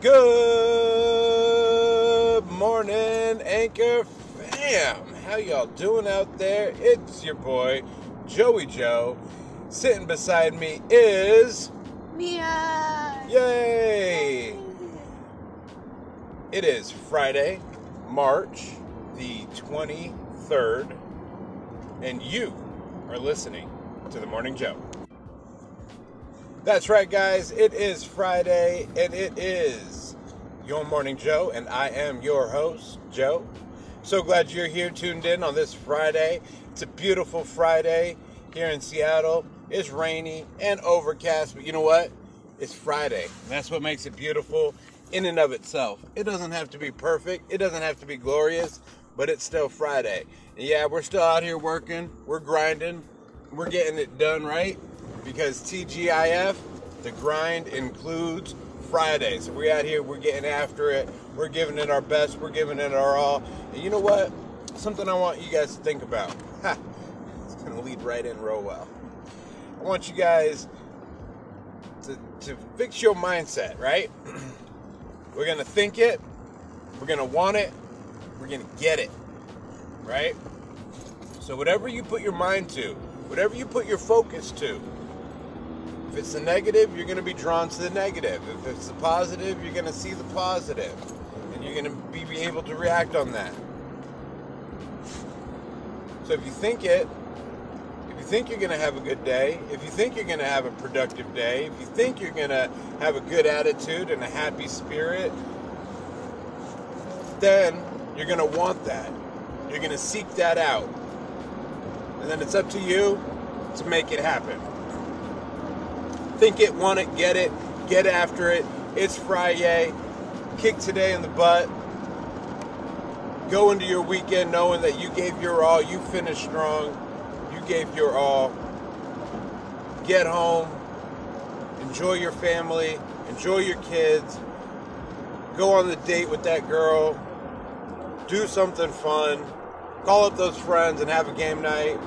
Good morning, Anchor fam. How y'all doing out there? It's your boy, Joey Joe. Sitting beside me is. Mia! Yay! It is Friday, March the 23rd, and you are listening to The Morning Joe. That's right, guys. It is Friday, and it is your Morning Joe, and I am your host, Joe. So glad you're here tuned in on this Friday. It's a beautiful Friday here in Seattle. It's rainy and overcast, but you know what? It's Friday. That's what makes it beautiful in and of itself. It doesn't have to be perfect, it doesn't have to be glorious, but it's still Friday. And yeah, we're still out here working, we're grinding, we're getting it done right because TGIF, the grind includes Friday. So we're out here, we're getting after it, we're giving it our best, we're giving it our all. And you know what? Something I want you guys to think about. Ha, it's going to lead right in real well. I want you guys to, to fix your mindset, right? we're going to think it, we're going to want it, we're going to get it, right? So whatever you put your mind to, whatever you put your focus to, if it's a negative, you're going to be drawn to the negative. If it's a positive, you're going to see the positive. And you're going to be, able to react on that. So if you think it, if you think you're going to have a good day, if you think you're going to have a productive day, if you think you're going to have a good attitude and a happy spirit, then you're going to want that. You're going to seek that out. And then it's up to you to make it happen think it, want it, get it, get after it. It's Friday. Kick today in the butt. Go into your weekend knowing that you gave your all, you finished strong, you gave your all. Get home, enjoy your family, enjoy your kids, go on the date with that girl, do something fun, call up those friends and have a game night.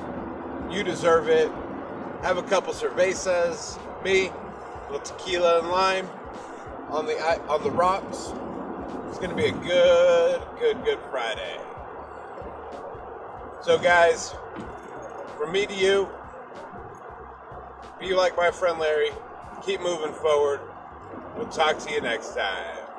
You deserve it. Have a couple cervezas me, a little tequila and lime on the on the rocks. It's to be a good, good, good Friday. So, guys, from me to you, be like my friend Larry. Keep moving forward. We'll talk to you next time.